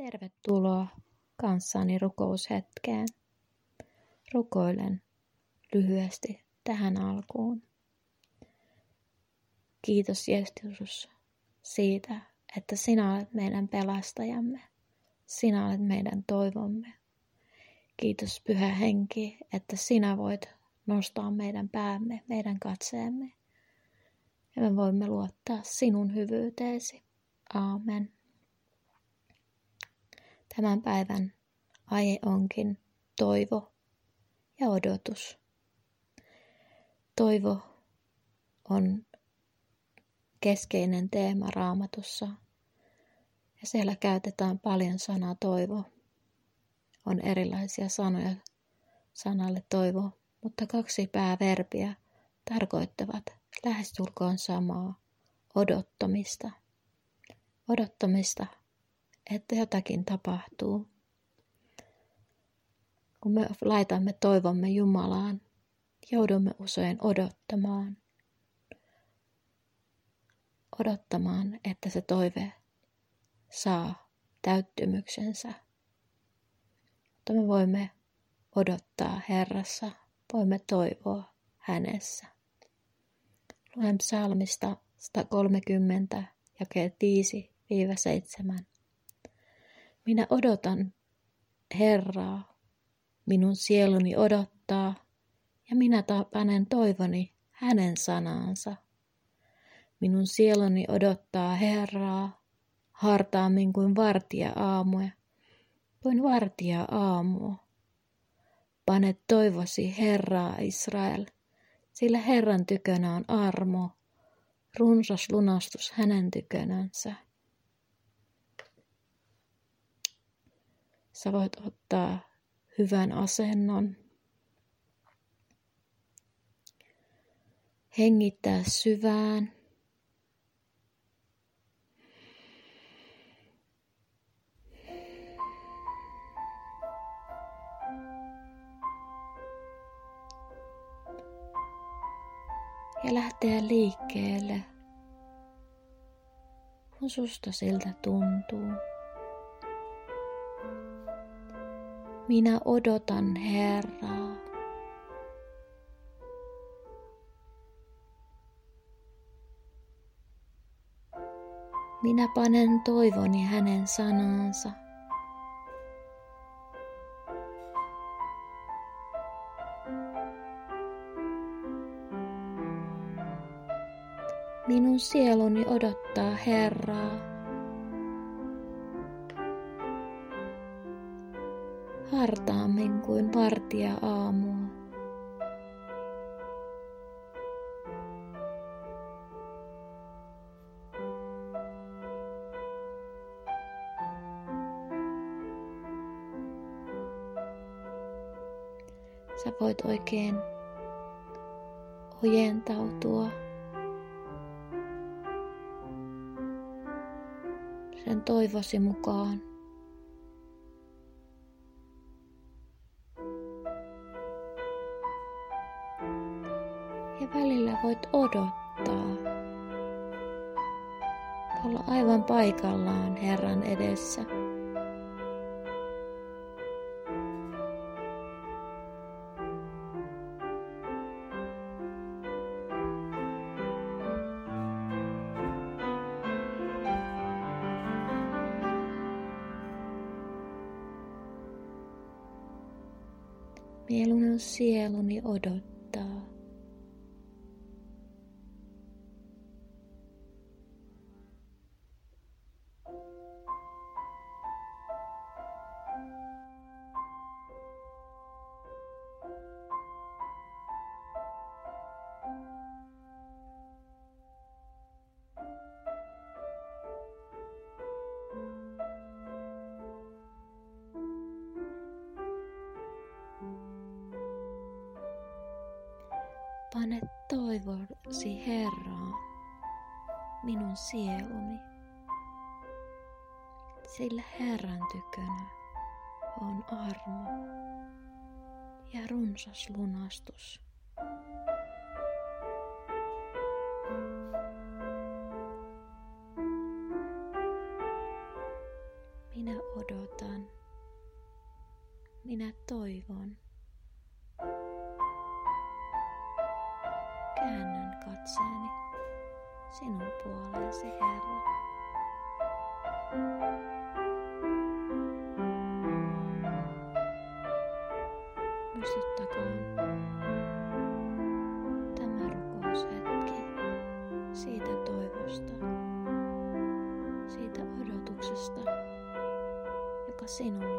Tervetuloa kanssani rukoushetkeen. Rukoilen lyhyesti tähän alkuun. Kiitos Jeesus siitä, että sinä olet meidän pelastajamme. Sinä olet meidän toivomme. Kiitos Pyhä Henki, että sinä voit nostaa meidän päämme, meidän katseemme. Ja me voimme luottaa sinun hyvyyteesi. Aamen. Tämän päivän aihe onkin toivo ja odotus. Toivo on keskeinen teema raamatussa ja siellä käytetään paljon sanaa toivo. On erilaisia sanoja sanalle toivo, mutta kaksi pääverbiä tarkoittavat lähestulkoon samaa odottamista. Odottamista että jotakin tapahtuu. Kun me laitamme toivomme Jumalaan, joudumme usein odottamaan. Odottamaan, että se toive saa täyttymyksensä. Mutta me voimme odottaa Herrassa, voimme toivoa hänessä. Luen psalmista 130 jakeet 5-7. Minä odotan Herraa, minun sieluni odottaa, ja minä panen toivoni hänen sanaansa. Minun sieluni odottaa Herraa, hartaammin kuin vartija aamua, kuin vartija aamua. Pane toivosi Herraa Israel, sillä Herran tykönä on armo, runsas lunastus hänen tykönänsä. Sä voit ottaa hyvän asennon. Hengittää syvään. Ja lähteä liikkeelle, kun susta siltä tuntuu. Minä odotan Herraa. Minä panen toivoni hänen sanansa. Minun sieluni odottaa Herraa. Hartaammin kuin vartija aamua. Sä voit oikein ojentautua sen toivosi mukaan. Välillä voit odottaa. Olla aivan paikallaan Herran edessä. Mielun sieluni odottaa. Pane toivosi Herraa, minun sieluni, sillä Herran tykönä on armo ja runsas lunastus. Minä odotan. Minä toivon. Käännän katseeni sinun puoleesi, Herra. Muistuttakoon tämä rukoushetki siitä toivosta, siitä odotuksesta, joka sinulla